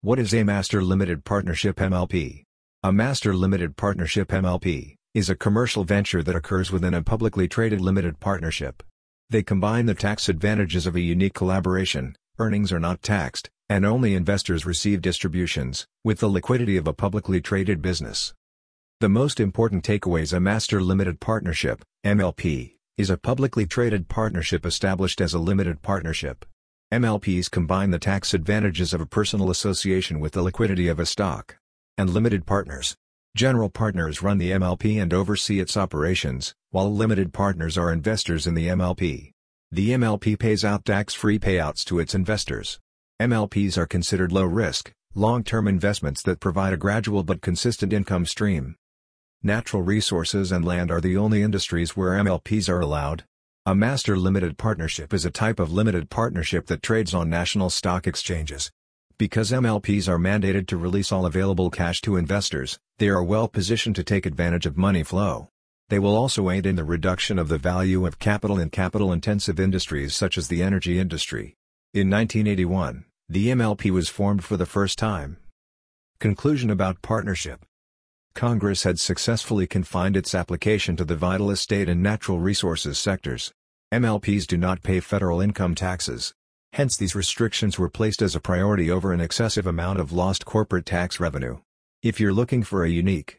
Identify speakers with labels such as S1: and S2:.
S1: What is a Master Limited Partnership MLP? A Master Limited Partnership MLP is a commercial venture that occurs within a publicly traded limited partnership. They combine the tax advantages of a unique collaboration, earnings are not taxed, and only investors receive distributions, with the liquidity of a publicly traded business. The most important takeaways A Master Limited Partnership, MLP, is a publicly traded partnership established as a limited partnership. MLPs combine the tax advantages of a personal association with the liquidity of a stock. And limited partners. General partners run the MLP and oversee its operations, while limited partners are investors in the MLP. The MLP pays out tax-free payouts to its investors. MLPs are considered low-risk, long-term investments that provide a gradual but consistent income stream. Natural resources and land are the only industries where MLPs are allowed. A master limited partnership is a type of limited partnership that trades on national stock exchanges. Because MLPs are mandated to release all available cash to investors, they are well positioned to take advantage of money flow. They will also aid in the reduction of the value of capital in capital-intensive industries such as the energy industry. In 1981, the MLP was formed for the first time. Conclusion about partnership Congress had successfully confined its application to the vital estate and natural resources sectors. MLPs do not pay federal income taxes. Hence these restrictions were placed as a priority over an excessive amount of lost corporate tax revenue. If you're looking for a unique,